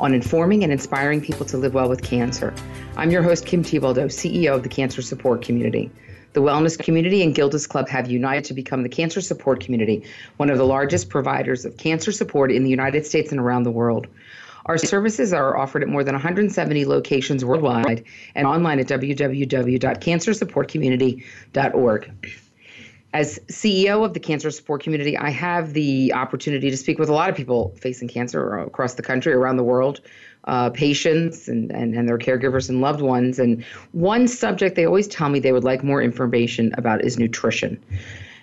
on informing and inspiring people to live well with cancer. I'm your host, Kim Thiboldeaux, CEO of the Cancer Support Community. The Wellness Community and Gilda's Club have united to become the Cancer Support Community, one of the largest providers of cancer support in the United States and around the world. Our services are offered at more than 170 locations worldwide and online at www.cancersupportcommunity.org. As CEO of the cancer support community, I have the opportunity to speak with a lot of people facing cancer across the country, around the world, uh, patients and, and, and their caregivers and loved ones. And one subject they always tell me they would like more information about is nutrition.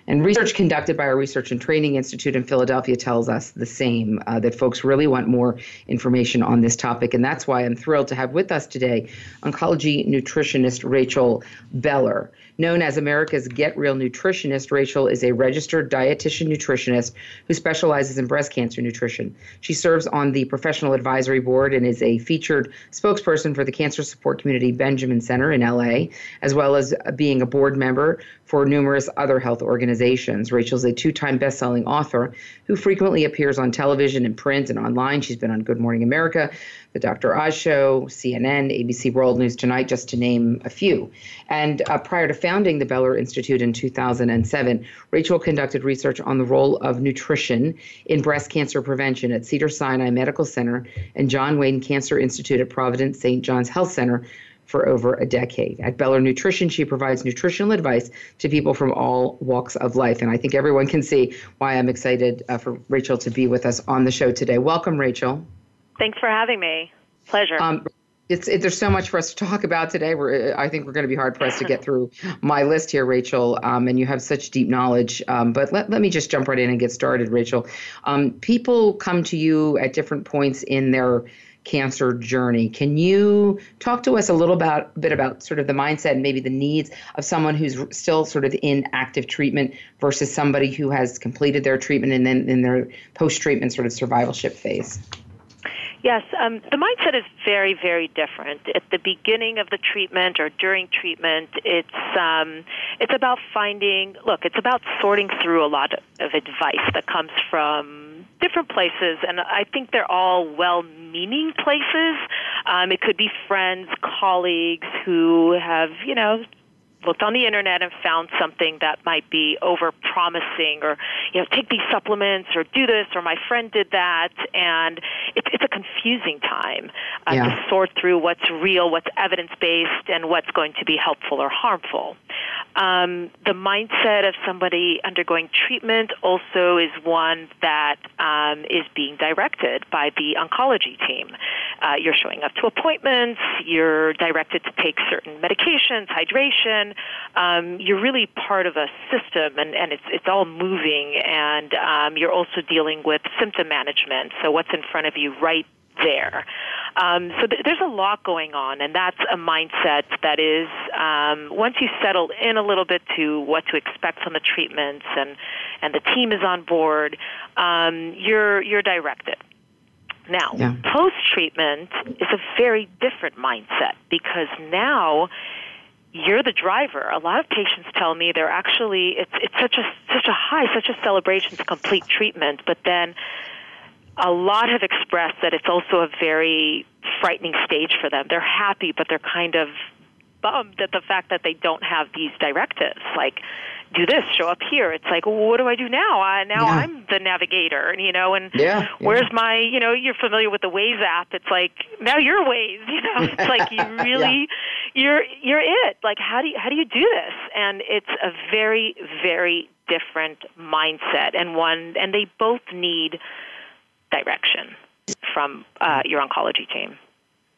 And research conducted by our Research and Training Institute in Philadelphia tells us the same uh, that folks really want more information on this topic. And that's why I'm thrilled to have with us today oncology nutritionist Rachel Beller. Known as America's Get Real Nutritionist, Rachel is a registered dietitian nutritionist who specializes in breast cancer nutrition. She serves on the professional advisory board and is a featured spokesperson for the Cancer Support Community Benjamin Center in LA, as well as being a board member for numerous other health organizations. Rachel's a two time best selling author who frequently appears on television and print and online. She's been on Good Morning America, The Dr. Oz Show, CNN, ABC World News Tonight, just to name a few. And uh, prior to founding the Beller Institute in 2007, Rachel conducted research on the role of nutrition in breast cancer prevention at Cedar Sinai Medical Center and John Wayne Cancer Institute at Providence St. John's Health Center for over a decade. At Beller Nutrition, she provides nutritional advice to people from all walks of life. And I think everyone can see why I'm excited uh, for Rachel to be with us on the show today. Welcome, Rachel. Thanks for having me. Pleasure. Um, it's it, there's so much for us to talk about today. We're I think we're going to be hard pressed to get through my list here, Rachel. Um, and you have such deep knowledge. Um, but let let me just jump right in and get started, Rachel. Um, people come to you at different points in their cancer journey. Can you talk to us a little about, bit about sort of the mindset and maybe the needs of someone who's still sort of in active treatment versus somebody who has completed their treatment and then in their post treatment sort of survivalship phase? Yes, um, the mindset is very, very different. At the beginning of the treatment or during treatment, it's um, it's about finding. Look, it's about sorting through a lot of advice that comes from different places, and I think they're all well-meaning places. Um, it could be friends, colleagues who have, you know, looked on the internet and found something that might be over promising or you know take these supplements or do this or my friend did that. And it's it's a confusing time uh, yeah. to sort through what's real what's evidence based and what's going to be helpful or harmful. Um, the mindset of somebody undergoing treatment also is one that um, is being directed by the oncology team. Uh, you're showing up to appointments you're directed to take certain medications hydration um, you're really part of a system, and, and it's it's all moving, and um, you're also dealing with symptom management. So what's in front of you right there. Um, so th- there's a lot going on, and that's a mindset that is um, once you settle in a little bit to what to expect from the treatments, and and the team is on board, um, you're you're directed. Now, yeah. post treatment is a very different mindset because now you're the driver. A lot of patients tell me they're actually it's it's such a such a high, such a celebration to complete treatment, but then a lot have expressed that it's also a very frightening stage for them. They're happy, but they're kind of bummed at the fact that they don't have these directives. Like, do this, show up here. It's like, well, what do I do now? Uh, now yeah. I'm the navigator, and you know, and yeah, where's yeah. my, you know, you're familiar with the Waze app. It's like now you're Waze. You know, it's like you really, you're you're it. Like, how do you how do you do this? And it's a very very different mindset, and one, and they both need direction from uh, your oncology team.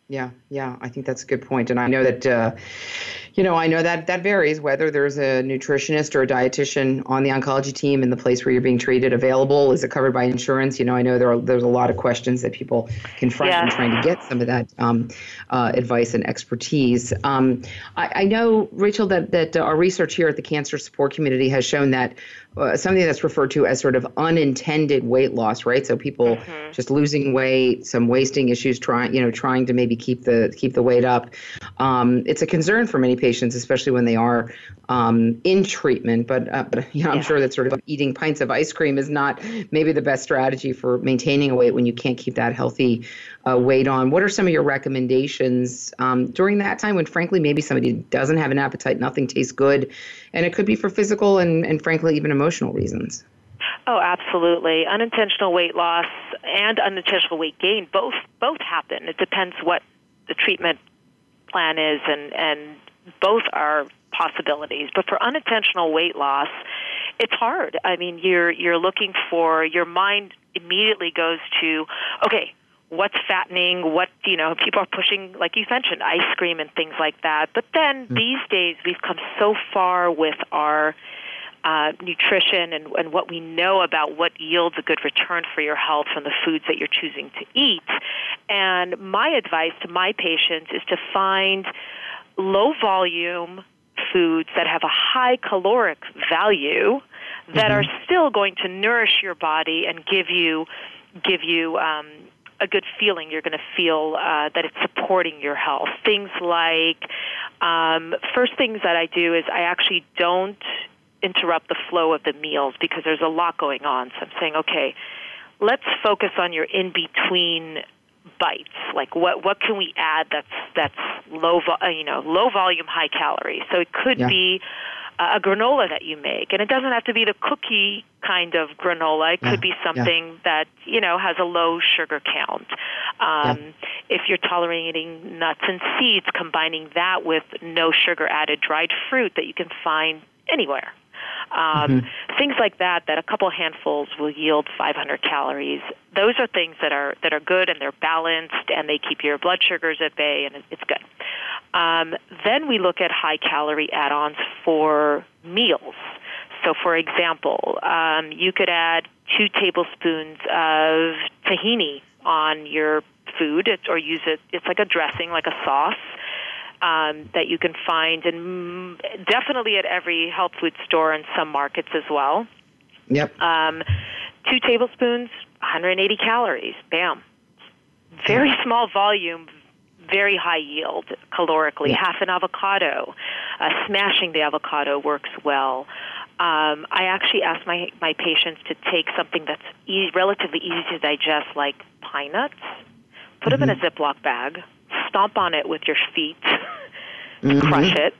Yeah, yeah, I think that's a good point, and I know that uh, You know, I know that that varies whether there's a nutritionist or a dietitian on the oncology team in the place where you're being treated available. Is it covered by insurance? You know, I know there are there's a lot of questions that people confront yeah. in trying to get some of that um, uh, advice and expertise. Um, I, I, know, Rachel, that that our research here at the Cancer Support Community has shown that uh, something that's referred to as sort of unintended weight loss, right? So people mm-hmm. just losing weight, some wasting issues, trying you know trying to maybe keep the keep the weight up. Um, it's a concern for many patients, especially when they are um, in treatment. But, uh, but you know, I'm yeah. sure that sort of eating pints of ice cream is not maybe the best strategy for maintaining a weight when you can't keep that healthy uh, weight on. What are some of your recommendations um, during that time when, frankly, maybe somebody doesn't have an appetite, nothing tastes good, and it could be for physical and, and frankly, even emotional reasons? Oh, absolutely. Unintentional weight loss and unintentional weight gain both both happen. It depends what the treatment plan is and and both are possibilities. But for unintentional weight loss, it's hard. I mean, you're you're looking for your mind immediately goes to okay, what's fattening, what, you know, people are pushing, like you mentioned, ice cream and things like that. But then mm-hmm. these days we've come so far with our uh, nutrition and, and what we know about what yields a good return for your health from the foods that you're choosing to eat. And my advice to my patients is to find low volume foods that have a high caloric value that mm-hmm. are still going to nourish your body and give you give you um, a good feeling. You're going to feel uh, that it's supporting your health. Things like um, first things that I do is I actually don't interrupt the flow of the meals because there's a lot going on. So I'm saying, okay, let's focus on your in between bites. Like what what can we add that's that's low vo- you know low volume, high calorie. So it could yeah. be a granola that you make, and it doesn't have to be the cookie kind of granola. It yeah. could be something yeah. that you know has a low sugar count. Um, if you're tolerating nuts and seeds, combining that with no sugar added dried fruit that you can find anywhere. Um, mm-hmm. Things like that, that a couple handfuls will yield 500 calories. Those are things that are that are good and they're balanced and they keep your blood sugars at bay and it's good. Um, then we look at high calorie add-ons for meals. So, for example, um, you could add two tablespoons of tahini on your food, or use it. It's like a dressing, like a sauce um, that you can find, and definitely at every health food store and some markets as well. Yep. Um, two tablespoons, 180 calories. Bam. Very small volume, very high yield calorically. Yeah. Half an avocado. Uh, smashing the avocado works well. Um, I actually ask my my patients to take something that's e- relatively easy to digest, like pine nuts. Put mm-hmm. them in a mm-hmm. Ziploc bag stomp on it with your feet and mm-hmm. crush it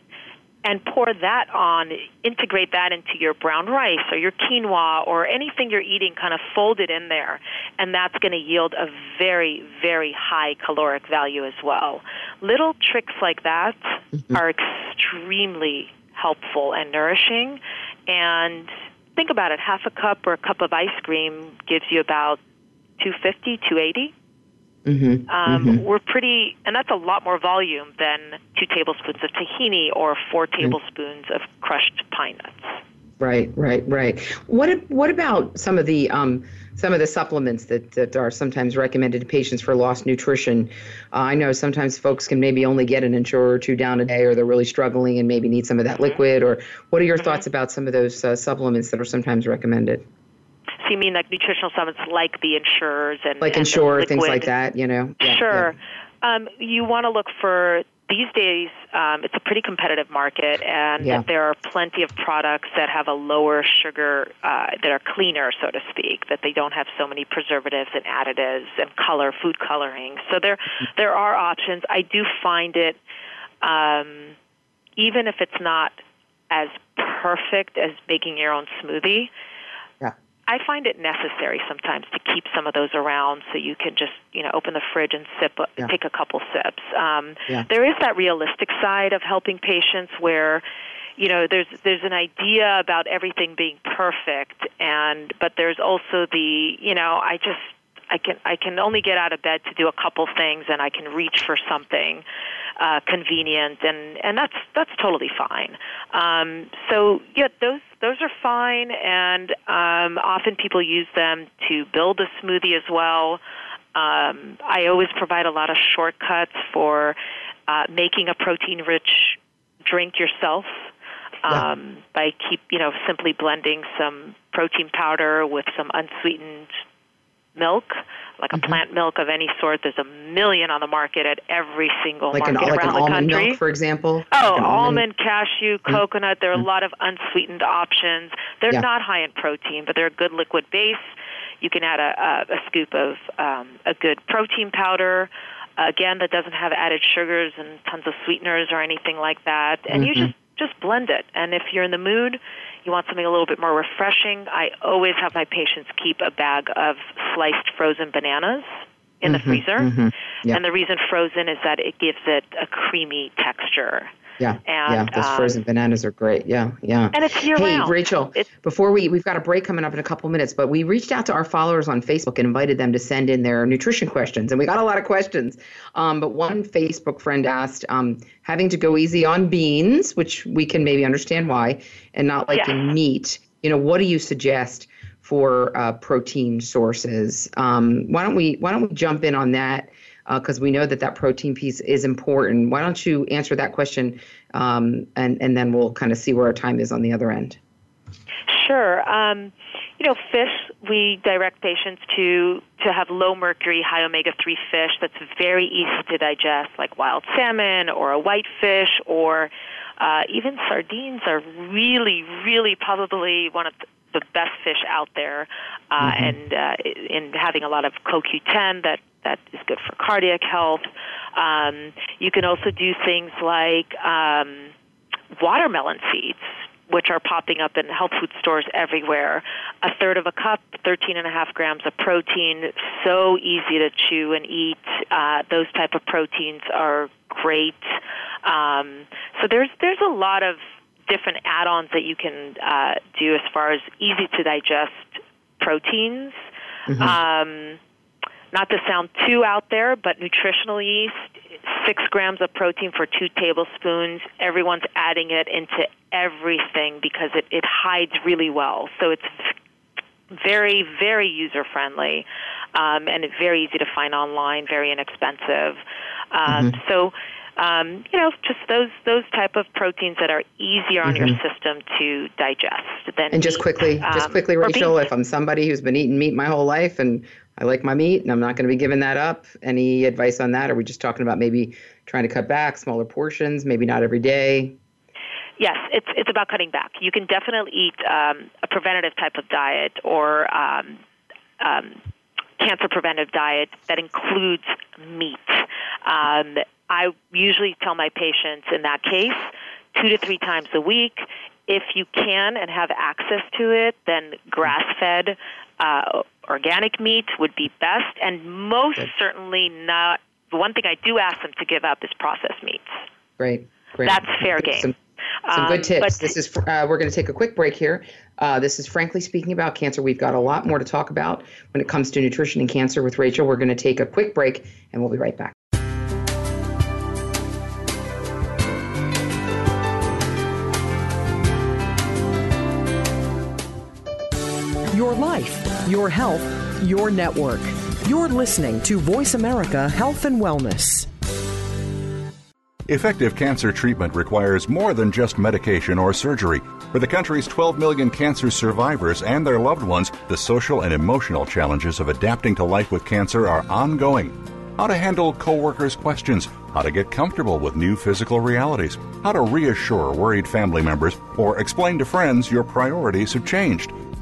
and pour that on, integrate that into your brown rice or your quinoa or anything you're eating, kind of fold it in there. And that's going to yield a very, very high caloric value as well. Little tricks like that mm-hmm. are extremely helpful and nourishing. And think about it half a cup or a cup of ice cream gives you about 250, 280 Mm-hmm. Um, mm-hmm. We're pretty, and that's a lot more volume than two tablespoons of tahini or 4 mm-hmm. tablespoons of crushed pine nuts. Right, right, right. What what about some of the um, some of the supplements that, that are sometimes recommended to patients for lost nutrition? Uh, I know sometimes folks can maybe only get an inch or two down a day, or they're really struggling and maybe need some of that mm-hmm. liquid. Or what are your mm-hmm. thoughts about some of those uh, supplements that are sometimes recommended? So you mean like nutritional supplements like the Ensures and like and Ensure things like that, you know? Yeah, sure. Yeah. Um, you want to look for these days. Um, it's a pretty competitive market, and yeah. there are plenty of products that have a lower sugar, uh, that are cleaner, so to speak. That they don't have so many preservatives and additives and color, food coloring. So there, there are options. I do find it, um, even if it's not as perfect as making your own smoothie I find it necessary sometimes to keep some of those around so you can just you know open the fridge and sip yeah. take a couple sips. Um, yeah. There is that realistic side of helping patients where you know there's there's an idea about everything being perfect and but there's also the you know I just I can I can only get out of bed to do a couple things and I can reach for something uh, convenient, and and that's that's totally fine. Um, so yeah, those those are fine, and um, often people use them to build a smoothie as well. Um, I always provide a lot of shortcuts for uh, making a protein-rich drink yourself Yeah. um, by keep you know simply blending some protein powder with some unsweetened milk, like a Mhm. plant milk of any sort. There's a million on the market at every single Like an market like an around the almond country. milk, for example. Oh, Like an almond, cashew, coconut. There are a Mm. lot of unsweetened options. They're Yeah. not high in protein, but they're a good liquid base. You can add a, a, a scoop of um, a good protein powder. Again, that doesn't have added sugars and tons of sweeteners or anything like that. And you Mhm. just just blend it. And if you're in the mood, you want something a little bit more refreshing. I always have my patients keep a bag of sliced frozen bananas in the Mhm, freezer. mhm. Yeah. And the reason frozen is that it gives it a creamy texture. Yeah, And, yeah, those um, frozen bananas are great. Yeah, yeah. And it's year Hey, round. Rachel, It's- before we we've got a break coming up in a couple minutes, but we reached out to our followers on Facebook and invited them to send in their nutrition questions, and we got a lot of questions. Um, but one Facebook friend asked, um, having to go easy on beans, which we can maybe understand why, and not liking Yes. meat. You know, what do you suggest for uh, protein sources? Um, why don't we why don't we jump in on that? Because we know that that protein piece is important. Why don't you answer that question, um, and and then we'll kind of see where our time is on the other end. Sure. Um, you know, fish. We direct patients to to have low mercury, high omega three fish that's very easy to digest, like wild salmon or a whitefish, or uh, even sardines are really, really probably one of the best fish out there, uh, Mhm. and uh, in having a lot of CoQ10 that that is good for cardiac health. Um, you can also do things like um, watermelon seeds, which are popping up in health food stores everywhere. A third of a cup, 13 and a half grams of protein, so easy to chew and eat. Uh, those type of proteins are great. Um, so there's there's a lot of different add-ons that you can uh, do as far as easy to digest proteins. Mhm. Um, not to sound too out there, but nutritional yeast, six grams of protein for two tablespoons. Everyone's adding it into everything because it, it hides really well. So it's very, very user friendly um, and very easy to find online, very inexpensive. Um, Mhm. So, um, you know, just those those type of proteins that are easier on your Mhm. system to digest than And just meat, quickly, just um, quickly, Rachel, if I'm somebody who's been eating meat my whole life and I like my meat and I'm not going to be giving that up, any advice on that? Are we just talking about maybe trying to cut back, smaller portions, maybe not every day? Yes, it's it's about cutting back. You can definitely eat um, a preventative type of diet or um, um, cancer preventive diet that includes meat. Um, I usually tell my patients in that case two to three times a week. If you can and have access to it, then grass fed uh, organic meat would be best, and most Good. certainly not. The one thing I do ask them to give up is processed meats. Great, great. That's fair game. Some, some Um, good tips. but- this is uh, we're going to take a quick break here. Uh, this is frankly speaking about cancer. We've got a lot more to talk about when it comes to nutrition and cancer with Rachel. We're going to take a quick break and we'll be right back. Life, your health, your network. You're listening to Voice America Health and Wellness. Effective cancer treatment requires more than just medication or surgery. For the country's 12 million cancer survivors and their loved ones, the social and emotional challenges of adapting to life with cancer are ongoing. How to handle coworkers' questions, how to get comfortable with new physical realities, how to reassure worried family members, or explain to friends your priorities have changed.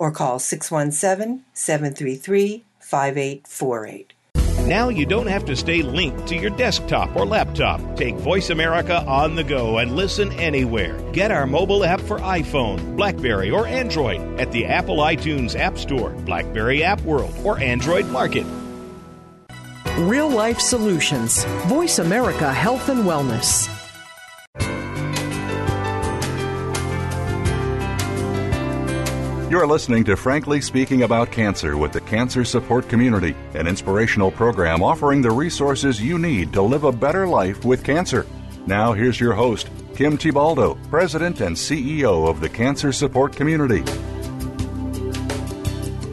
or call 617 733 5848. Now you don't have to stay linked to your desktop or laptop. Take Voice America on the go and listen anywhere. Get our mobile app for iPhone, Blackberry, or Android at the Apple iTunes App Store, Blackberry App World, or Android Market. Real life solutions. Voice America Health and Wellness. You're listening to Frankly Speaking About Cancer with the Cancer Support Community, an inspirational program offering the resources you need to live a better life with cancer. Now, here's your host, Kim Thiboldeaux, President and CEO of the Cancer Support Community.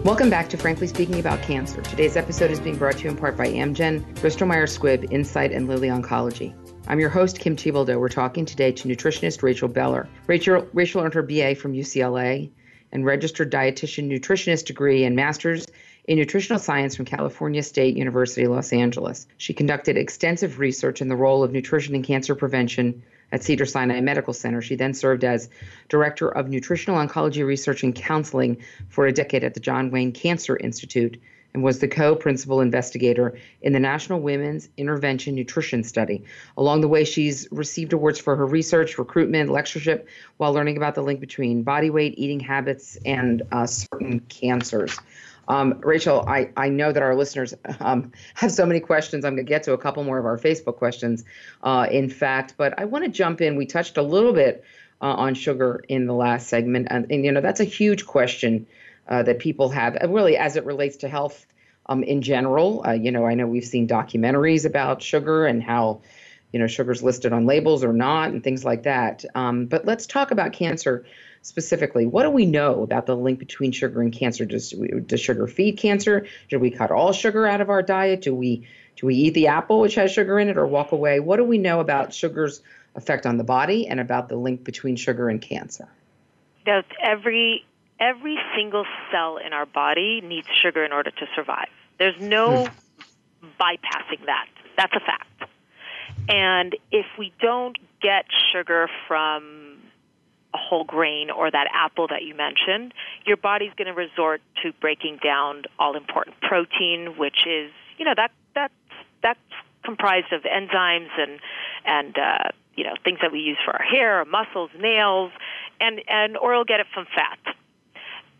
Welcome back to Frankly Speaking About Cancer. Today's episode is being brought to you in part by Amgen, Bristol Myers Squibb, Incyte, and Lilly Oncology. I'm your host, Kim Thiboldeaux. We're talking today to nutritionist Rachel Beller. Rachel, Rachel earned her BA from UCLA and registered dietitian nutritionist degree and master's in nutritional science from California State University, Los Angeles. She conducted extensive research in the role of nutrition in cancer prevention at Cedar Sinai Medical Center. She then served as director of nutritional oncology research and counseling for a decade at the John Wayne Cancer Institute and was the co principal investigator in the National Women's Intervention Nutrition Study. Along the way, she's received awards for her research, recruitment, lectureship, while learning about the link between body weight, eating habits, and uh, certain cancers. Um, Rachel, I, I know that our listeners um, have so many questions. I'm going to get to a couple more of our Facebook questions, uh, in fact, but I want to jump in. We touched a little bit uh, on sugar in the last segment, and, and you know that's a huge question uh, that people have, uh, really as it relates to health um, in general. Uh, you know, I know we've seen documentaries about sugar and how, you know, sugar's listed on labels or not and things like that. Um, but let's talk about cancer specifically. What do we know about the link between sugar and cancer? Does, does sugar feed cancer? Should we cut all sugar out of our diet? Do we do we eat the apple which has sugar in it or walk away? What do we know about sugar's effect on the body and about the link between sugar and cancer? Does every every single cell in our body needs sugar in order to survive. There's no hmm. bypassing that. That's a fact. And if we don't get sugar from a whole grain or that apple that you mentioned, your body's going to resort to breaking down all important protein, which is, you know, that that that's comprised of enzymes and and uh, you know things that we use for our hair, our muscles, nails, and and or you'll get it from fat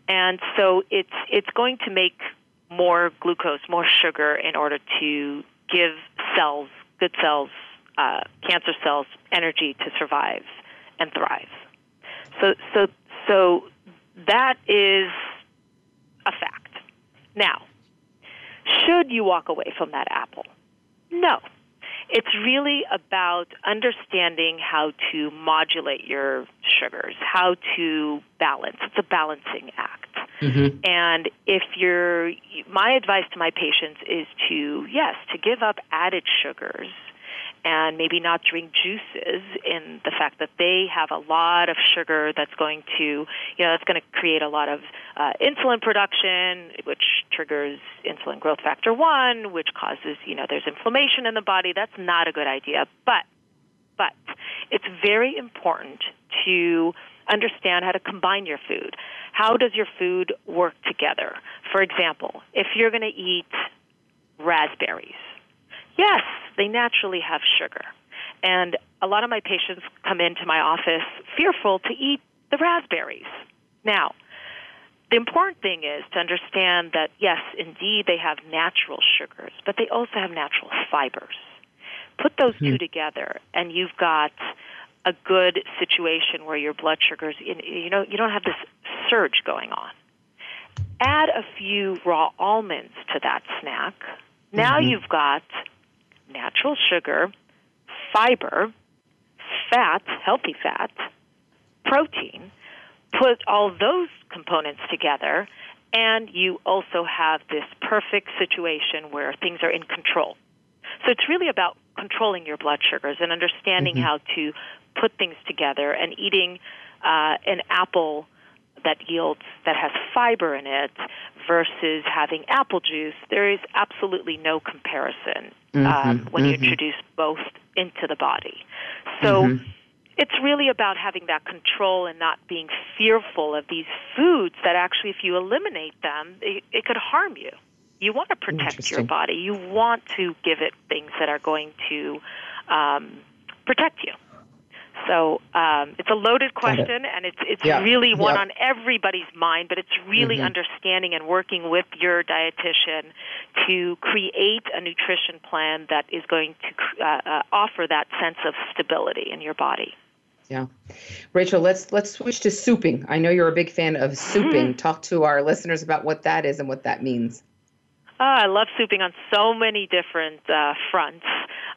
and so it's it's going to make more glucose, more sugar, in order to give cells, good cells, uh, cancer cells, energy to survive and thrive. So so so that is a fact. Now, should you walk away from that apple? No. It's really about understanding how to modulate your sugars, how to balance. It's a balancing act. Mm-hmm. And if you're, my advice to my patients is to, yes, to give up added sugars and maybe not drink juices in the fact that they have a lot of sugar that's going to, you know, that's going to create a lot of uh, insulin production, which triggers insulin growth factor 1, which causes, you know, there's inflammation in the body. That's not a good idea. But, but it's very important to understand how to combine your food. How does your food work together? For example, if you're going to eat raspberries, yes, they naturally have sugar. And a lot of my patients come into my office fearful to eat the raspberries. Now, the important thing is to understand that yes, indeed they have natural sugars, but they also have natural fibers. Put those mm-hmm. two together, and you've got a good situation where your blood sugars, you know, you don't have this surge going on. Add a few raw almonds to that snack. Now mm-hmm. you've got natural sugar, fiber, fat, healthy fat, protein. Put all those components together, and you also have this perfect situation where things are in control. So it's really about controlling your blood sugars and understanding mm-hmm. how to put things together and eating uh, an apple that yields that has fiber in it versus having apple juice, there is absolutely no comparison mm-hmm, um, when mm-hmm. you introduce both into the body. So mm-hmm. it's really about having that control and not being fearful of these foods that actually, if you eliminate them, it, it could harm you. You want to protect your body. You want to give it things that are going to um, protect you. So um, it's a loaded question, it. and it's it's yeah. really one on everybody's mind. But it's really mm-hmm. understanding and working with your dietitian to create a nutrition plan that is going to uh, uh, offer that sense of stability in your body. Yeah, Rachel, let's let's switch to souping. I know you're a big fan of souping. Mm-hmm. Talk to our listeners about what that is and what that means. Oh, I love souping on so many different uh, fronts.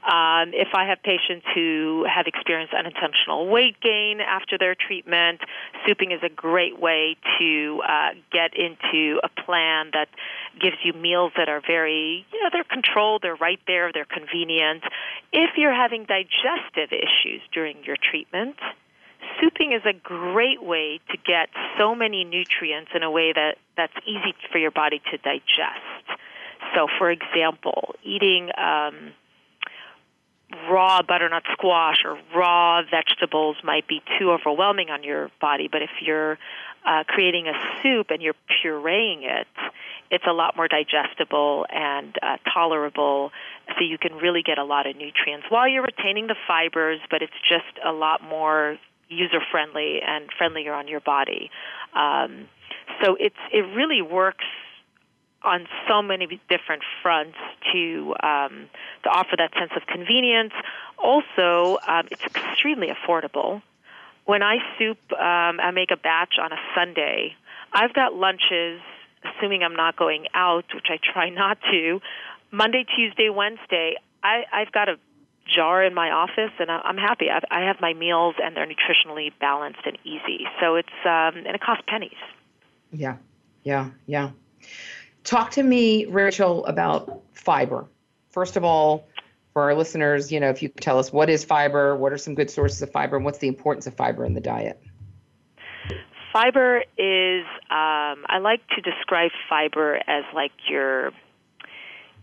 Um, if I have patients who have experienced unintentional weight gain after their treatment, souping is a great way to uh, get into a plan that gives you meals that are very, you know, they're controlled, they're right there, they're convenient. If you're having digestive issues during your treatment, souping is a great way to get so many nutrients in a way that that's easy for your body to digest. So, for example, eating um, raw butternut squash or raw vegetables might be too overwhelming on your body, but if you're uh, creating a soup and you're pureeing it, it's a lot more digestible and uh, tolerable, so you can really get a lot of nutrients while you're retaining the fibers, but it's just a lot more user friendly and friendlier on your body. Um, so it's it really works on so many different fronts to um, to offer that sense of convenience. Also, um, it's extremely affordable. When I soup, um, I make a batch on a Sunday. I've got lunches, assuming I'm not going out, which I try not to. Monday, Tuesday, Wednesday, I, I've got a jar in my office, and I'm happy. I've, I have my meals, and they're nutritionally balanced and easy. So it's um, and it costs pennies. Yeah, yeah, yeah. Talk to me, Rachel, about fiber. First of all, for our listeners, you know, if you could tell us what is fiber, what are some good sources of fiber, and what's the importance of fiber in the diet? Fiber is, um, I like to describe fiber as like your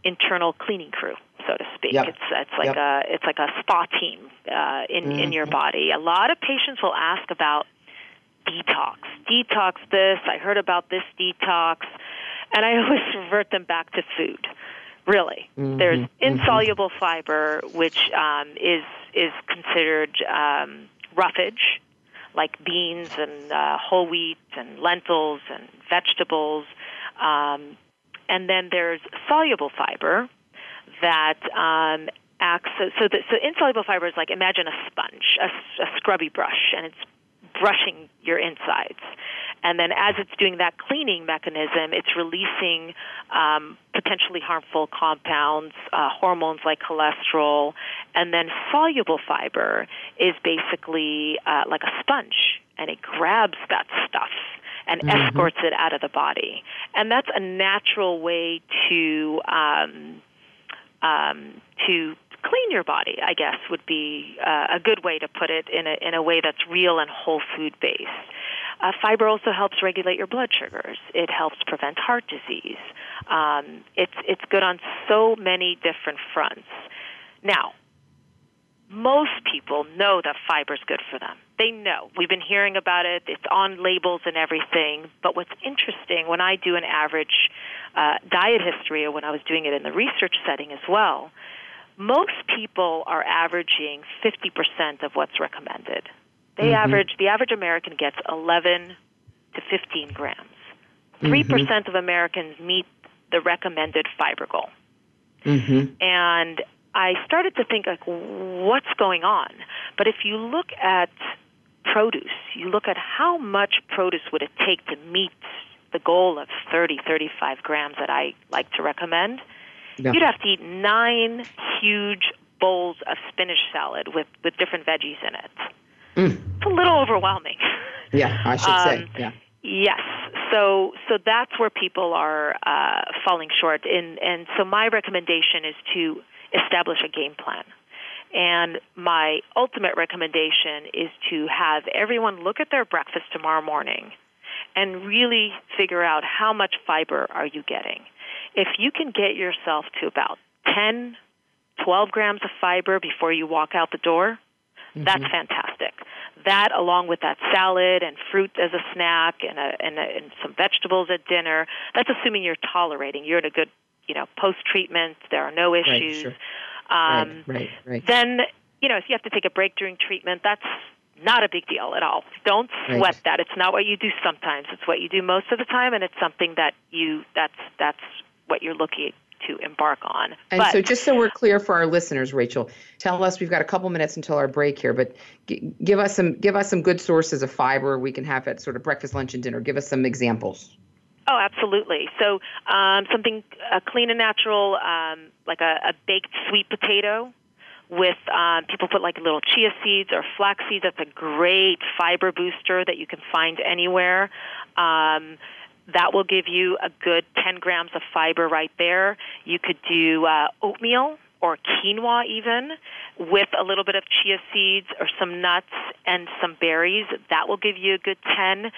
internal cleaning crew, so to speak. Yep. It's it's like yep. a it's like a spa team uh, in mm-hmm. in your mm-hmm. body. A lot of patients will ask about detox, detox this. I heard about this detox and I always revert them back to food. Really, mm-hmm. there's mm-hmm. insoluble mm-hmm. fiber, which um, is is considered um, roughage, like beans and uh, whole wheat and lentils and vegetables. Um, and then there's soluble fiber that um, acts so, so, the, so insoluble fiber is like imagine a sponge, a, a scrubby brush, and it's brushing your insides. And then as it's doing that cleaning mechanism, it's releasing um, potentially harmful compounds, uh, hormones like cholesterol, and then soluble fiber is basically uh, like a sponge, and it grabs that stuff and mm-hmm. escorts it out of the body. And that's a natural way to um, um, to clean your body, I guess, would be uh, a good way to put it in a, in a way that's real and whole food based. Uh, fiber also helps regulate your blood sugars. It helps prevent heart disease. Um, it's it's good on so many different fronts. Now, most people know that fiber is good for them. They know. We've been hearing about it. It's on labels and everything. But what's interesting when I do an average uh, diet history, or when I was doing it in the research setting as well, most people are averaging 50% of what's recommended. They mm-hmm. average, the average American gets 11 to 15 grams. 3% mm-hmm. of Americans meet the recommended fiber goal. Mm-hmm. And I started to think, like, what's going on? But if you look at produce, you look at how much produce would it take to meet the goal of 30, 35 grams that I like to recommend, yeah. you'd have to eat nine huge bowls of spinach salad with, with different veggies in it. Mm. It's a little overwhelming. Yeah, I should um, say. Yeah. Yes. So so that's where people are uh, falling short. In, and so my recommendation is to establish a game plan. And my ultimate recommendation is to have everyone look at their breakfast tomorrow morning and really figure out how much fiber are you getting. If you can get yourself to about 10, 12 grams of fiber before you walk out the door, mm-hmm. that's fantastic. That, along with that salad and fruit as a snack and, a, and, a, and some vegetables at dinner, that's assuming you're tolerating. You're in a good, you know, post treatment. There are no issues. Right, sure. um, right, right, right. Then, you know, if you have to take a break during treatment, that's not a big deal at all. Don't sweat right. that. It's not what you do sometimes. It's what you do most of the time, and it's something that you that's that's what you're looking to embark on. And but, so, just so we're clear for our listeners, Rachel, tell us we've got a couple minutes until our break here, but g- give us some give us some good sources of fiber we can have at sort of breakfast, lunch, and dinner. Give us some examples. Oh, absolutely. So um, something uh, clean and natural, um, like a, a baked sweet potato with um, people put like little chia seeds or flax seeds. That's a great fiber booster that you can find anywhere. That will give you a good 10 grams of fiber right there. You could do uh, oatmeal or quinoa even with a little bit of chia seeds or some nuts and some berries. That will give you a good 10. Um,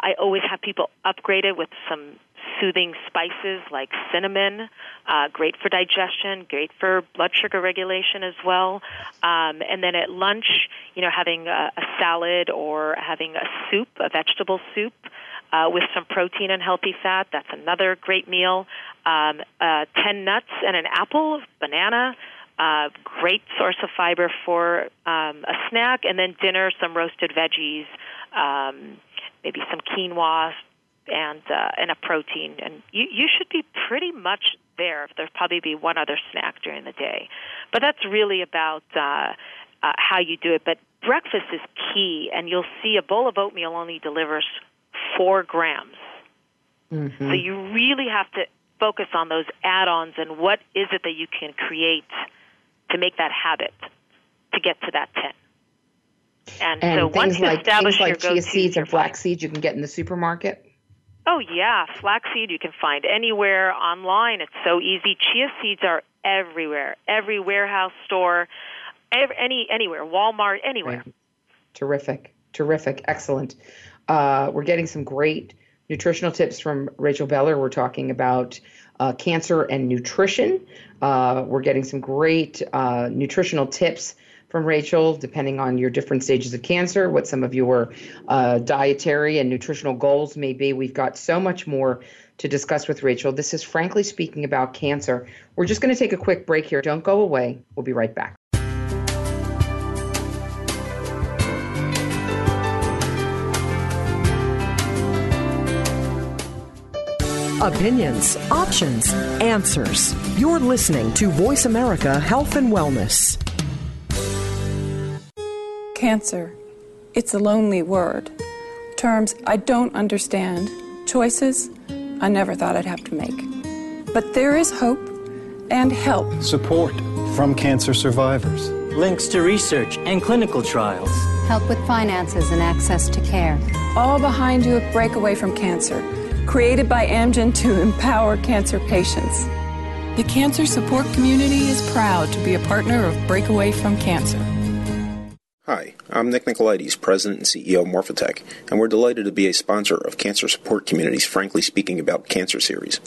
I always have people upgrade it with some soothing spices like cinnamon, uh, great for digestion, great for blood sugar regulation as well. Um, and then at lunch, you know, having a, a salad or having a soup, a vegetable soup. Uh, with some protein and healthy fat. That's another great meal. Um, uh, 10 nuts and an apple, banana, uh, great source of fiber for um, a snack. And then dinner, some roasted veggies, um, maybe some quinoa, and uh, and a protein, and you you should be pretty much there. There'll probably be one other snack during the day, but that's really about uh, uh, how you do it. But breakfast is key, and you'll see a bowl of oatmeal only delivers four grams. Mm-hmm. So you really have to focus on those add-ons and what is it that you can create to make that habit to get to that ten. And, and so once you like, establish things like your chia seeds and flax seeds, you can get in the supermarket. Oh yeah, flaxseed you can find anywhere online. It's so easy. Chia seeds are everywhere. Every warehouse store, every, any anywhere, Walmart, anywhere. Right. Terrific, terrific, excellent. Uh, we're getting some great nutritional tips from Rachel Beller. We're talking about uh, cancer and nutrition. Uh, we're getting some great uh, nutritional tips from Rachel, depending on your different stages of cancer, what some of your uh, dietary and nutritional goals may be. We've got so much more to discuss with Rachel. This is Frankly Speaking about Cancer. We're just going to take a quick break here. Don't go away. We'll be right back. Opinions, options, answers. You're listening to Voice America Health and Wellness. Cancer. It's a lonely word. Terms I don't understand. Choices I never thought I'd have to make. But there is hope and help. Support from cancer survivors. Links to research and clinical trials. Help with finances and access to care. All behind you at Breakaway from Cancer, created by Amgen to empower cancer patients. The cancer support community is proud to be a partner of Breakaway from Cancer. Hi, I'm Nick Nicolaides, President and CEO of Morphotek, and we're delighted to be a sponsor of Cancer Support Community's Frankly Speaking About Cancer series.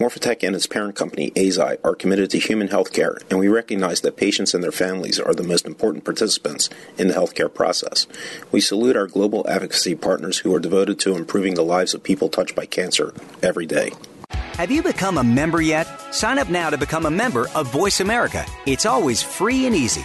Morphotek and its parent company, Eisai, are committed to human health care, and we recognize that patients and their families are the most important participants in the healthcare process. We salute our global advocacy partners who are devoted to improving the lives of people touched by cancer every day. Have you become a member yet? Sign up now to become a member of Voice America. It's always free and easy.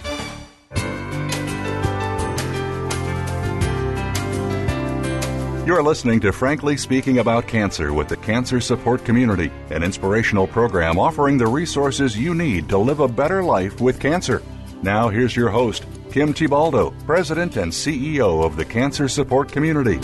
You're listening to Frankly Speaking About Cancer with the Cancer Support Community, an inspirational program offering the resources you need to live a better life with cancer. Now, here's your host, Kim Thiboldeaux, President and CEO of the Cancer Support Community.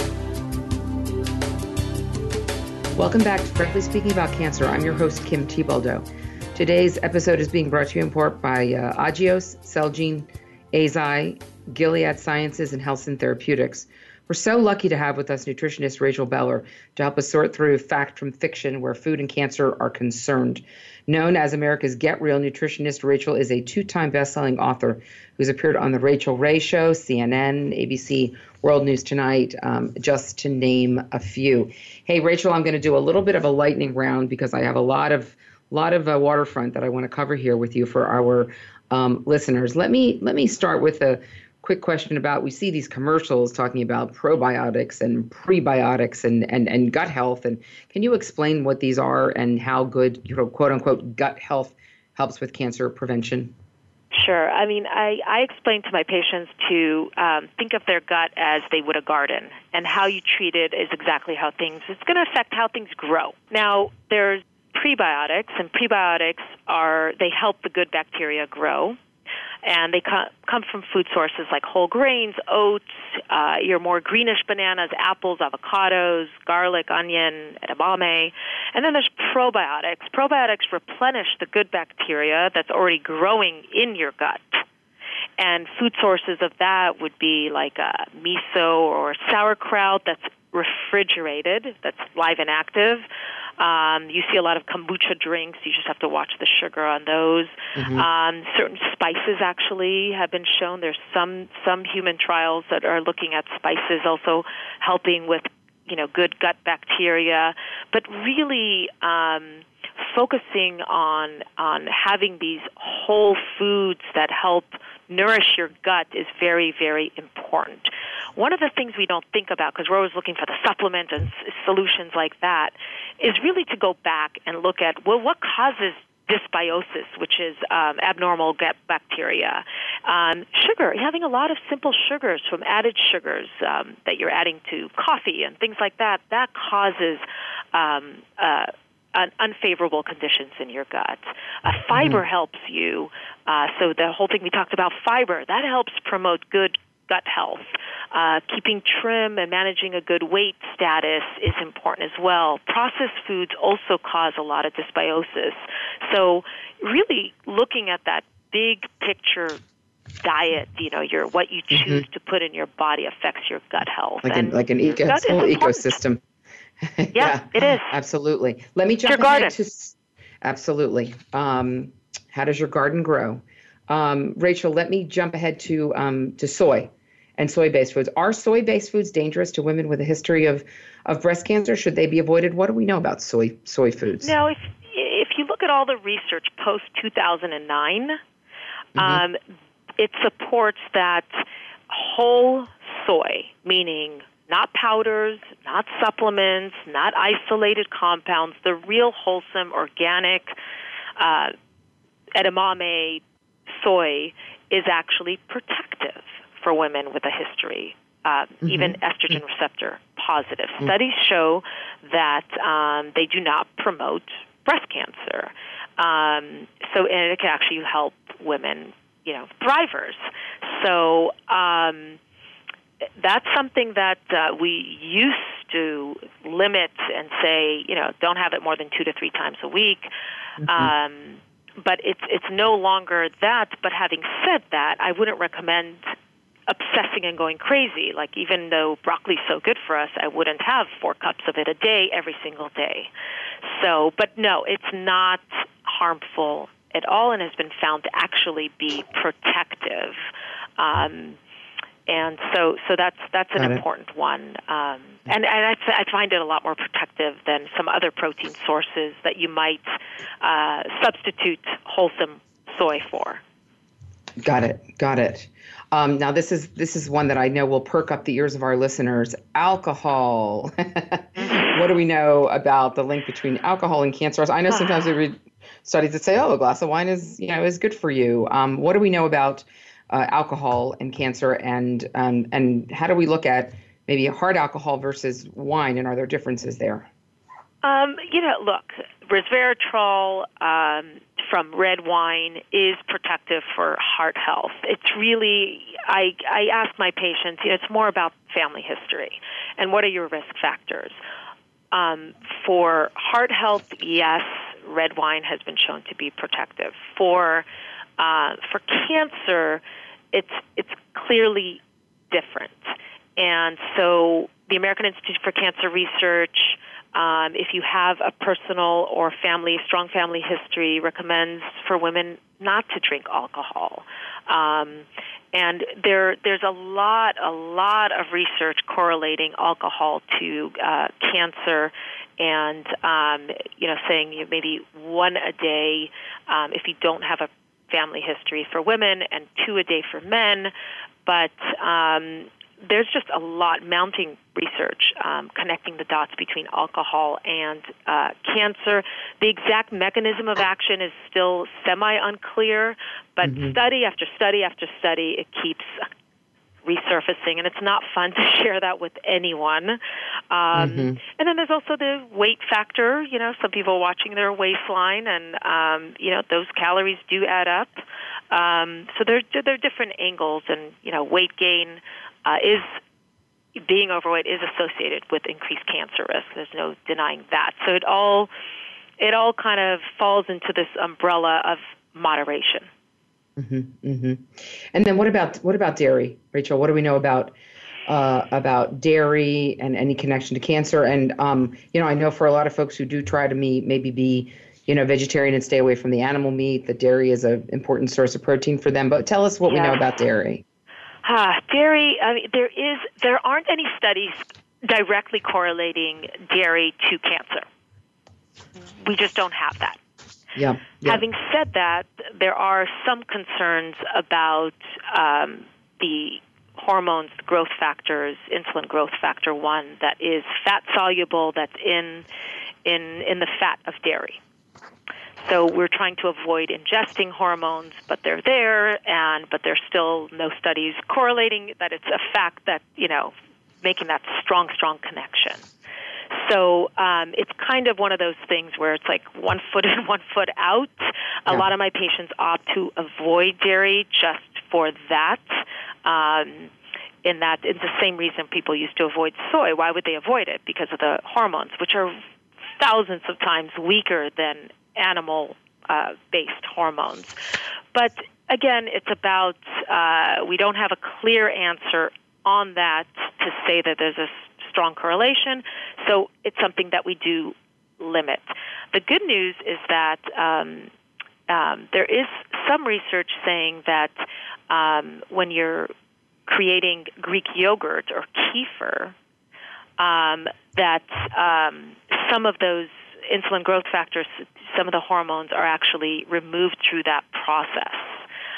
Welcome back to Frankly Speaking About Cancer. I'm your host, Kim Thiboldeaux. Today's episode is being brought to you in part by uh, Agios, Celgene, Eisai, Gilead Sciences, and Helsinn Therapeutics. We're so lucky to have with us nutritionist Rachel Beller to help us sort through fact from fiction where food and cancer are concerned. Known as America's Get Real nutritionist, Rachel is a two time best-selling author who's appeared on The Rachael Ray Show, CNN, ABC, World News Tonight, um, just to name a few. Hey, Rachel, I'm going to do a little bit of a lightning round because I have a lot of lot of uh, waterfront that I want to cover here with you for our um, listeners. Let me let me start with a quick question about we see these commercials talking about probiotics and prebiotics and, and, and gut health. And can you explain what these are and how good, you know, quote unquote, gut health helps with cancer prevention? Sure. I mean, I, I explain to my patients to um, think of their gut as they would a garden, and how you treat it is exactly how things, it's going to affect how things grow. Now, there's prebiotics, and prebiotics are, they help the good bacteria grow and they co- come from food sources like whole grains, oats, uh, your more greenish bananas, apples, avocados, garlic, onion, edamame. And then there's probiotics. Probiotics replenish the good bacteria that's already growing in your gut. And food sources of that would be like uh, miso or sauerkraut that's refrigerated, that's live and active. Um, you see a lot of kombucha drinks. You just have to watch the sugar on those. Mm-hmm. Um, certain spices actually have been shown. There's some some human trials that are looking at spices also helping with you know good gut bacteria, but really. Um, focusing on on having these whole foods that help nourish your gut is very very important. One of the things we don't think about, because we're always looking for the supplement and s- solutions like that, is really to go back and look at well, what causes dysbiosis, which is um, abnormal gut bacteria. Um, sugar, having a lot of simple sugars from added sugars um, that you're adding to coffee and things like that, that causes um, uh, unfavorable conditions in your gut. Uh, fiber mm-hmm. helps you. Uh, so the whole thing we talked about, fiber, that helps promote good gut health. Uh, keeping trim and managing a good weight status is important as well. Processed foods also cause a lot of dysbiosis. So, really looking at that big picture diet, you know, your what you mm-hmm. choose mm-hmm. to put in your body affects your gut health. Like an, like an eco, whole ecosystem. yeah, yeah, it is. Absolutely. Let me jump your garden. to absolutely. Um, how does your garden grow? Um, Rachel, let me jump ahead to um, to soy and soy-based foods. Are soy-based foods dangerous to women with a history of, of breast cancer? Should they be avoided? What do we know about soy soy foods? Now, if if you look at all the research post 2009, mm-hmm. um, it supports that whole soy, meaning not powders, not supplements, not isolated compounds, the real wholesome organic uh, edamame soy is actually protective for women with a history, uh, mm-hmm. even estrogen receptor positive. Mm-hmm. Studies show that um, they do not promote breast cancer. Um, so, and it can actually help women, you know, thrivers. So, um, that's something that uh, we used to limit and say, you know, don't have it more than two to three times a week. Mm-hmm. Um, but it's it's no longer that. But having said that, I wouldn't recommend obsessing and going crazy. Like even though broccoli's so good for us, I wouldn't have four cups of it a day every single day. So, but no, it's not harmful at all and has been found to actually be protective Um, and so, so that's that's an important one. Um, and and I, I find it a lot more protective than some other protein sources that you might uh, substitute wholesome soy for. Got it. Got it. Um, now this is this is one that I know will perk up the ears of our listeners. Alcohol. what do we know about the link between alcohol and cancer? I know sometimes we read studies that say, "Oh, a glass of wine is you know is good for you." Um, what do we know about uh, alcohol and cancer, and um, and how do we look at maybe hard alcohol versus wine, and are there differences there? Um, you know, look, resveratrol um, from red wine is protective for heart health. It's really, I, I ask my patients, you know, it's more about family history and what are your risk factors. Um, for heart health, yes, red wine has been shown to be protective. For uh, for cancer, it's it's clearly different. And so the American Institute for Cancer Research, um, if you have a personal or family, strong family history, recommends for women not to drink alcohol. Um, and there, there's a lot, a lot of research correlating alcohol to uh, cancer, and um, you know, saying maybe one a day um, if you don't have a family history for women, and two a day for men. But um, there's just a lot mounting research um, connecting the dots between alcohol and uh, cancer. The exact mechanism of action is still semi unclear, but Mm-hmm. study after study after study, it keeps resurfacing, and it's not fun to share that with anyone. Um, Mhm. And then there's also the weight factor. You know, some people watching their waistline, and um, you know those calories do add up. Um, so there, there are different angles, and you know, weight gain uh, is being overweight is associated with increased cancer risk. There's no denying that. So it all it all kind of falls into this umbrella of moderation. hmm hmm And then what about what about dairy, Rachel? What do we know about uh, about dairy and any connection to cancer? And um, you know, I know for a lot of folks who do try to meet, maybe be you know vegetarian and stay away from the animal meat, The dairy is an important source of protein for them. But tell us what we know about dairy. Ah, dairy. I mean, there is there aren't any studies directly correlating dairy to cancer. We just don't have that. Yeah. yeah. Having said that, there are some concerns about um, the hormones, growth factors, insulin growth factor one that is fat soluble that's in in in the fat of dairy. So we're trying to avoid ingesting hormones, but they're there, and but there's still no studies correlating that it's a fact that you know making that strong, strong connection. So um, it's kind of one of those things where it's like one foot in, one foot out. A Yeah. lot of my patients opt to avoid dairy just for that. Um, in that, it's the same reason people used to avoid soy. Why would they avoid it? Because of the hormones, which are thousands of times weaker than animal uh, based hormones. But again, it's about, uh, we don't have a clear answer on that to say that there's a strong correlation, so it's something that we do limit. The good news is that um, um, there is some research saying that um, when you're creating Greek yogurt or kefir, um, that um, some of those insulin growth factors, some of the hormones, are actually removed through that process.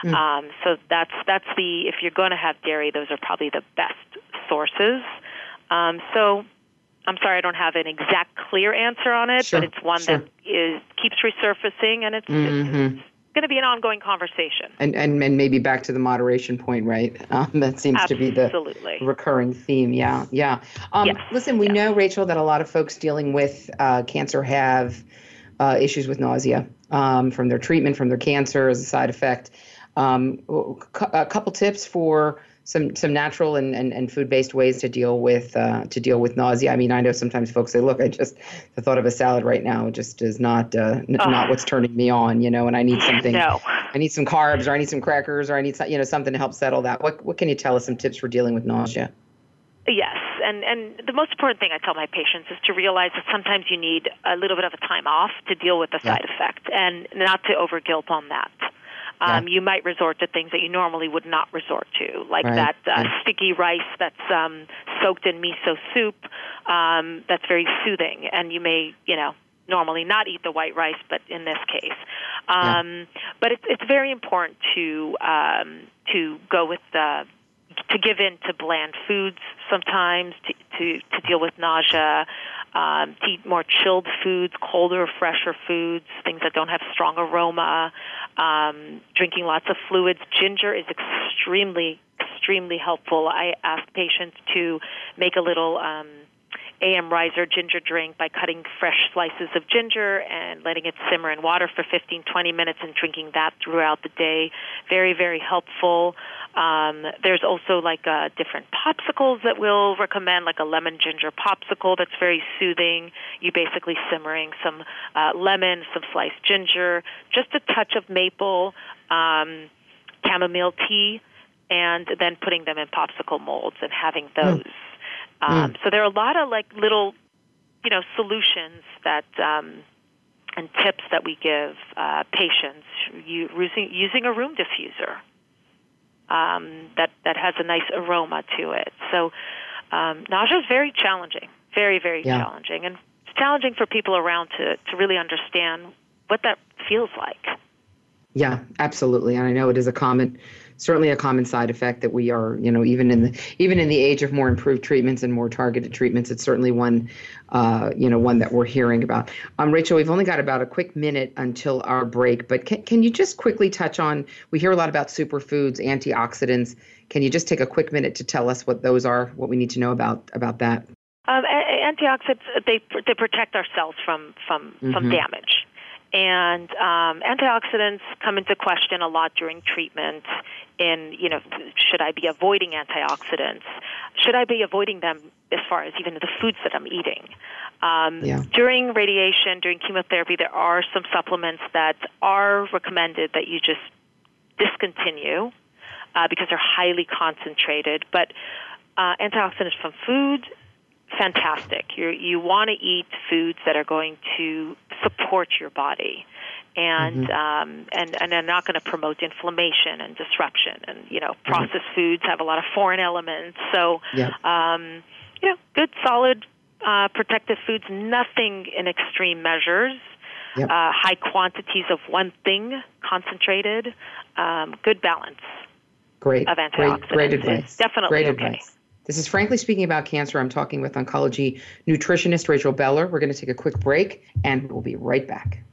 Mm. Um, so that's that's the if you're going to have dairy, those are probably the best sources. Um, so I'm sorry, I don't have an exact clear answer on it, Sure, but it's one sure. that is keeps resurfacing, and it's, Mhm. it's going to be an ongoing conversation. And, and and maybe back to the moderation point, right? Um, that seems to be the recurring theme. Yeah, yeah. Um, Yes, Listen, we know Rachel that a lot of folks dealing with uh, cancer have uh, issues with nausea um, from their treatment, from their cancer as a side effect. Um, a couple tips for some some natural and, and, and food based ways to deal with uh, to deal with nausea. I mean, I know sometimes folks say, "Look, I just the thought of a salad right now just is not uh, n- Ugh. not what's turning me on," you know, and I need something. No. I need some carbs, or I need some crackers, or I need some, you know something to help settle that. What what can you tell us some tips for dealing with nausea? Yes, and and the most important thing I tell my patients is to realize that sometimes you need a little bit of a time off to deal with the Yeah. side effect, and not to over guilt on that. Um, yeah. you might resort to things that you normally would not resort to, like right. that uh, right. sticky rice that's um, soaked in miso soup. Um, that's very soothing, and you may, you know, normally not eat the white rice, but in this case, um, yeah. but it's it's very important to um, to go with the to give in to bland foods sometimes to to, to deal with nausea um, to eat more chilled foods, colder, fresher foods, things that don't have strong aroma, um, drinking lots of fluids. Ginger is extremely, extremely helpful. I ask patients to make a little. Um, AM riser ginger drink by cutting fresh slices of ginger and letting it simmer in water for 15, 20 minutes and drinking that throughout the day. Very, very helpful. Um, there's also like uh, different popsicles that we'll recommend, like a lemon ginger popsicle that's very soothing. You basically simmering some uh, lemon, some sliced ginger, just a touch of maple, um, chamomile tea, and then putting them in popsicle molds and having hmm. those. Mm. Um, mm. So there are a lot of like little, you know, solutions that. Um, and tips that we give uh, patients using, using a room diffuser um, that that has a nice aroma to it. So um, nausea is very challenging, very very yeah. challenging, and it's challenging for people around to to really understand what that feels like. Yeah, absolutely, and I know it is a common certainly a common side effect that we are, you know, even in the even in the age of more improved treatments and more targeted treatments, it's certainly one, uh, you know, one that we're hearing about. Um, Rachel, we've only got about a quick minute until our break, but can, can you just quickly touch on? We hear a lot about superfoods, antioxidants. Can you just take a quick minute to tell us what those are, what we need to know about about that? Um, antioxidants they they protect our cells from from mm-hmm. from damage. And um, antioxidants come into question a lot during treatment. In you know, should I be avoiding antioxidants? Should I be avoiding them as far as even the foods that I'm eating? Um, yeah. During radiation, during chemotherapy, there are some supplements that are recommended that you just discontinue uh, because they're highly concentrated. But uh, antioxidants from food fantastic. You you want to eat foods that are going to support your body, and mm-hmm. um, and and are not going to promote inflammation and disruption. And you know, mm-hmm. processed mm-hmm. foods have a lot of foreign elements. So, yeah. um, you know, good solid uh, protective foods. Nothing in extreme measures. Yep. Uh, high quantities of one thing concentrated. Um, good balance. Great. Of antioxidants. Great, great advice. definitely great okay. Advice. This is Frankly Speaking About Cancer. I'm talking with oncology nutritionist Rachel Beller. We're going to take a quick break and we'll be right back.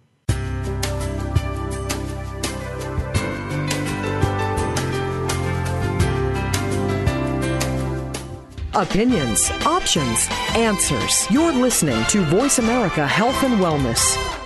Opinions, options, answers. You're listening to Voice America Health and Wellness.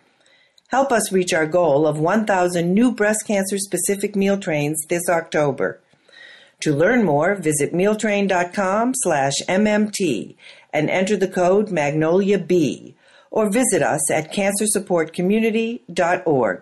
Help us reach our goal of 1,000 new breast cancer specific meal trains this October. To learn more, visit mealtrain.com slash MMT and enter the code MagnoliaB or visit us at cancersupportcommunity.org.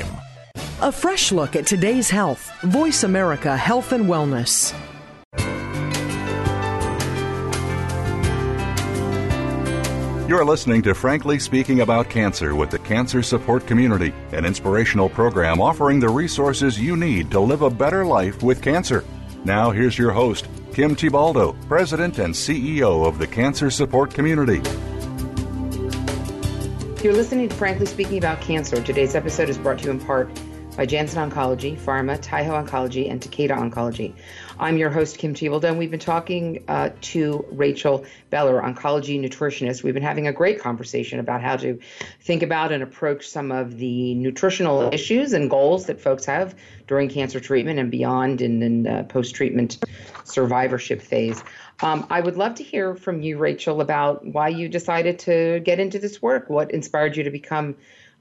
A fresh look at today's health. Voice America Health and Wellness. You're listening to Frankly Speaking About Cancer with the Cancer Support Community, an inspirational program offering the resources you need to live a better life with cancer. Now, here's your host, Kim Thiboldeaux, President and CEO of the Cancer Support Community. You're listening to Frankly Speaking About Cancer. Today's episode is brought to you in part by Janssen Oncology, Pharma, Taiho Oncology, and Takeda Oncology. I'm your host, Kim and we've been talking uh, to Rachel Beller, oncology nutritionist. We've been having a great conversation about how to think about and approach some of the nutritional issues and goals that folks have during cancer treatment and beyond in, in uh, post treatment survivorship phase. Um, I would love to hear from you, Rachel, about why you decided to get into this work. What inspired you to become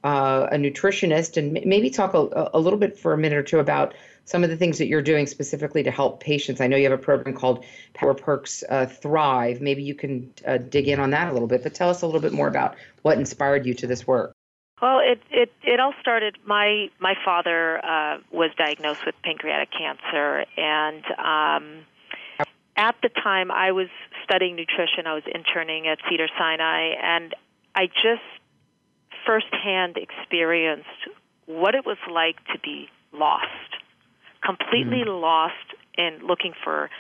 uh, a nutritionist, and maybe talk a, a, little bit for a minute or two about some of the things that you're doing specifically to help patients. I know you have a program called Power Perks uh, Thrive. Maybe you can uh, dig in on that a little bit, but tell us a little bit more about what inspired you to this work. Well, it it it all started. My my father uh, was diagnosed with pancreatic cancer, and um, at the time I was studying nutrition. I was interning at Cedar Sinai, and I just firsthand experienced what it was like to be lost, completely mm. lost in looking for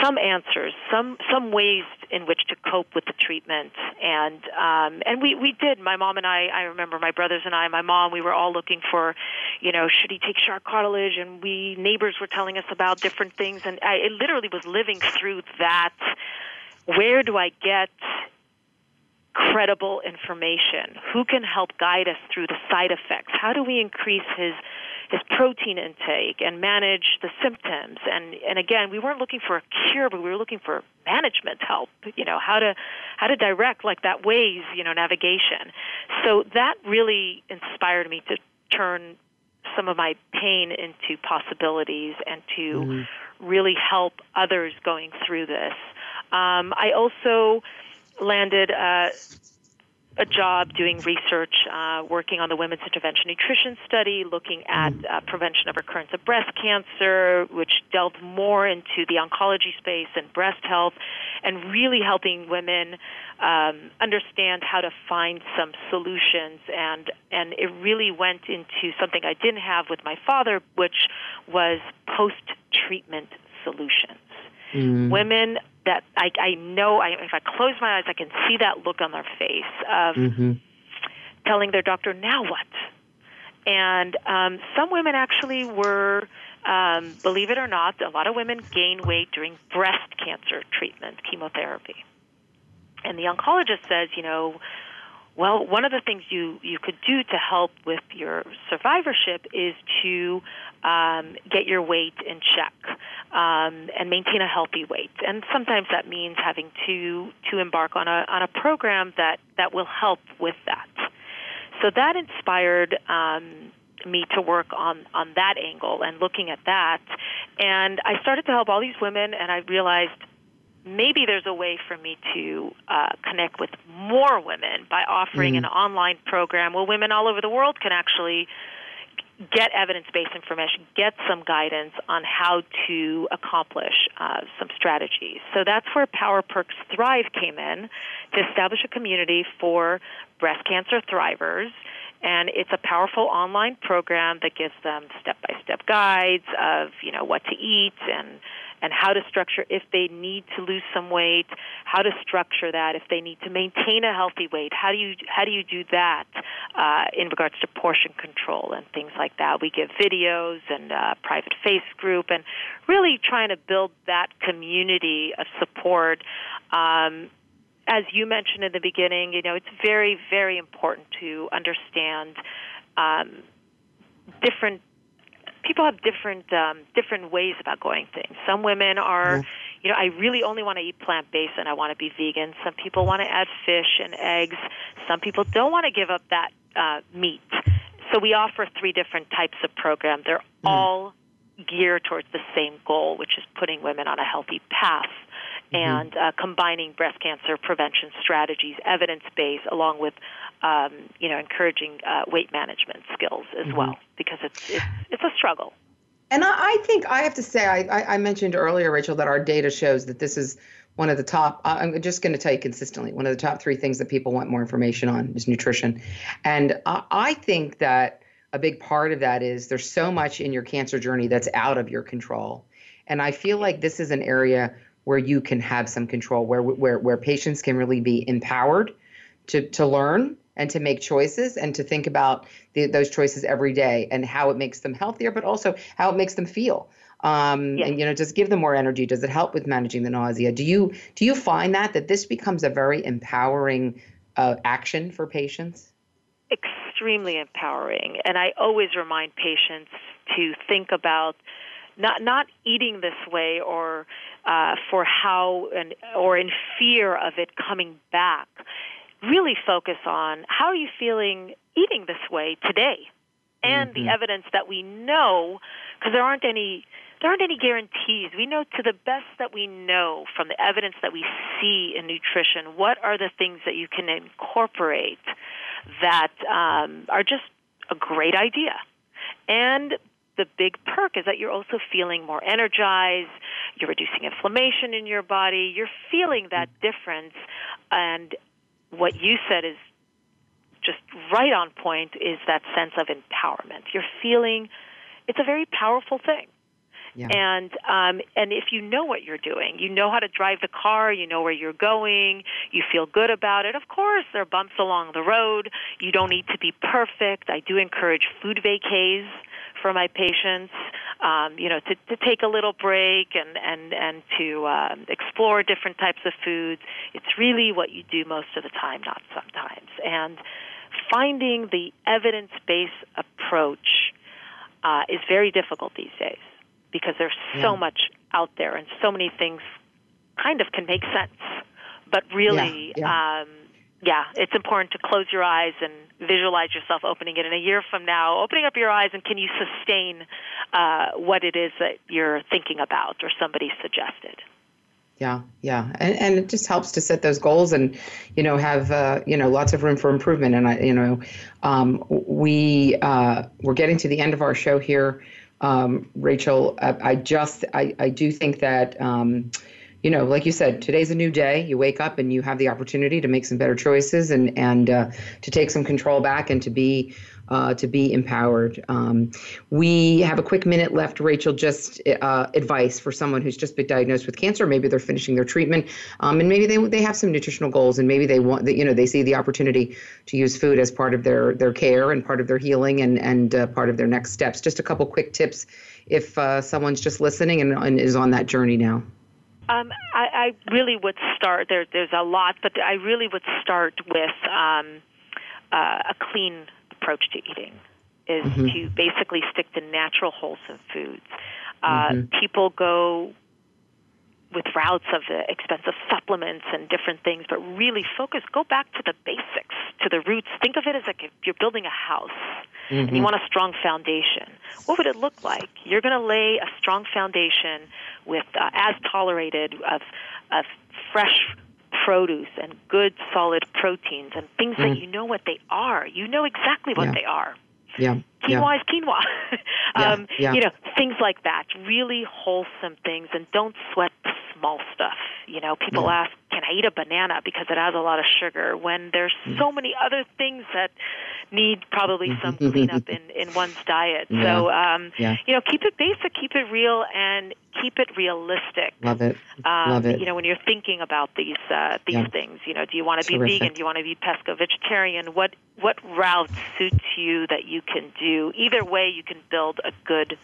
some answers, some some ways in which to cope with the treatment, and um, and we we did. My mom and I. I remember my brothers and I. My mom. We were all looking for, you know, should he take shark cartilage? And we neighbors were telling us about different things, and I it literally was living through that. Where do I get credible information? Who can help guide us through the side effects? How do we increase his his protein intake and manage the symptoms? And and again, we weren't looking for a cure, but we were looking for management help. You know how to how to direct like that ways you know navigation. So that really inspired me to turn some of my pain into possibilities and to mm-hmm. really help others going through this. Um, I also landed uh, a job doing research, uh, working on the Women's Intervention Nutrition Study, looking at uh, prevention of recurrence of breast cancer, which delved more into the oncology space and breast health, and really helping women um, understand how to find some solutions. And and it really went into something I didn't have with my father, which was post-treatment solutions. Mm. Women that I, I know I, if I close my eyes, I can see that look on their face of mm-hmm. telling their doctor, "Now what?" And um, some women actually were, um, believe it or not, a lot of women gain weight during breast cancer treatment, chemotherapy. And the oncologist says, you know, well, one of the things you, you could do to help with your survivorship is to um, get your weight in check um, and maintain a healthy weight. And sometimes that means having to to embark on a on a program that that will help with that. So that inspired. Um, me to work on on that angle and looking at that and I started to help all these women and I realized maybe there's a way for me to uh, connect with more women by offering mm. an online program where women all over the world can actually get evidence based information, get some guidance on how to accomplish uh, some strategies. So that's where Power Perks Thrive came in to establish a community for breast cancer thrivers. And it's a powerful online program that gives them step by step guides of, you know, what to eat and and how to structure if they need to lose some weight, how to structure that if they need to maintain a healthy weight. How do you how do you do that uh, in regards to portion control and things like that? We give videos and uh, private face group and really trying to build that community of support. Um, as you mentioned in the beginning, you know it's very very important to understand. Um, different people have different um, different ways about going things. Some women are, yeah. you know, I really only want to eat plant based and I want to be vegan. Some people want to add fish and eggs. Some people don't want to give up that uh, meat. So we offer three different types of program. They're mm. all geared towards the same goal, which is putting women on a healthy path. Mm-hmm. And uh, combining breast cancer prevention strategies, evidence based, along with um, you know, encouraging uh, weight management skills as mm-hmm. well, because it's, it's, it's a struggle. And I, I, think I have to say, I, I, mentioned earlier, Rachel, that our data shows that this is one of the top. I'm just going to tell you consistently, one of the top three things that people want more information on is nutrition, and I, I think that a big part of that is there's so much in your cancer journey that's out of your control, and I feel like this is an area where you can have some control, where where where patients can really be empowered to to learn and to make choices and to think about the, those choices every day and how it makes them healthier, but also how it makes them feel. Um, yes. And you know, just give them more energy. Does it help with managing the nausea? Do you do you find that that this becomes a very empowering uh, action for patients? Extremely empowering, and I always remind patients to think about not not eating this way or uh, for how and or in fear of it coming back really focus on how are you feeling eating this way today and mm-hmm. the evidence that we know because there aren't any there aren't any guarantees. We know to the best that we know from the evidence that we see in nutrition, what are the things that you can incorporate that um, are just a great idea. And the big perk is that you're also feeling more energized, you're reducing inflammation in your body, you're feeling that difference, and what you said is just right on point is that sense of empowerment. You're feeling it's a very powerful thing. Yeah. And um, and if you know what you're doing, you know how to drive the car, you know where you're going, you feel good about it. Of course, there are bumps along the road. You don't need to be perfect. I do encourage food vacays for my patients um, you know, to, to take a little break and and and to um, explore different types of foods. It's really what you do most of the time, not sometimes. And finding the evidence-based approach uh, is very difficult these days because there's so yeah. much out there and so many things kind of can make sense, but really. Yeah, yeah. Um, yeah, it's important to close your eyes and visualize yourself opening it in a year from now. Opening up your eyes and can you sustain uh, what it is that you're thinking about or somebody suggested? Yeah, yeah, and and it just helps to set those goals and you know have uh, you know lots of room for improvement. And I you know um, we uh, we're getting to the end of our show here, um, Rachel. I, I, just I I do think that. Um, you know, like you said, today's a new day. You wake up and you have the opportunity to make some better choices and and uh, to take some control back and to be uh, to be empowered. Um, we have a quick minute left, Rachel. Just uh, advice for someone who's just been diagnosed with cancer. Maybe they're finishing their treatment, um, and maybe they they have some nutritional goals, and maybe they want that you know they see the opportunity to use food as part of their their care and part of their healing and and uh, part of their next steps. Just a couple quick tips if uh, someone's just listening and, and is on that journey now. Um, I, I really would start there. There's a lot, but I really would start with um, uh, a clean approach to eating. Is mm-hmm. to basically stick to natural, wholesome foods. Uh, mm-hmm. People go with routes of expensive supplements and different things, but really focus, go back to the basics, to the roots. Think of it as like if you're building a house mm-hmm. and you mm-hmm. want a strong foundation. What would it look like? You're going to lay a strong foundation with uh, as tolerated of, of fresh produce and good solid proteins and things mm. that you know what they are. You know exactly what yeah. they are. Yeah. Quinoa yeah. is quinoa. um, yeah. Yeah. You know, things like that. Really wholesome things, and don't sweat the small stuff. You know, people ask, "Can I eat a banana because it has a lot of sugar?" When there's mm. so many other things that need probably some cleanup in in one's diet. Yeah. So, um, yeah. you know, keep it basic, keep it real, and keep it realistic. Love it. Um, Love it. You know, when you're thinking about these uh, these yeah. things, you know, do you want to be Terrific. vegan? Do you want to be pesco vegetarian? What what route suits you that you can do? Either way, you can build a good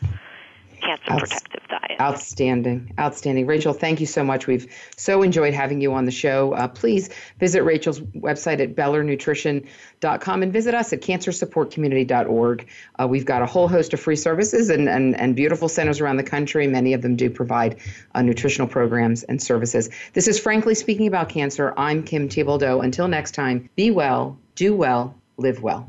cancer protective diet. Outstanding. Outstanding. Rachel, thank you so much. We've so enjoyed having you on the show. Uh, please visit Rachel's website at bellernutrition.com and visit us at cancersupportcommunity.org. Uh, we've got a whole host of free services and, and, and beautiful centers around the country. Many of them do provide uh, nutritional programs and services. This is Frankly Speaking About Cancer. I'm Kim Thiboldeaux. Until next time, be well, do well, live well.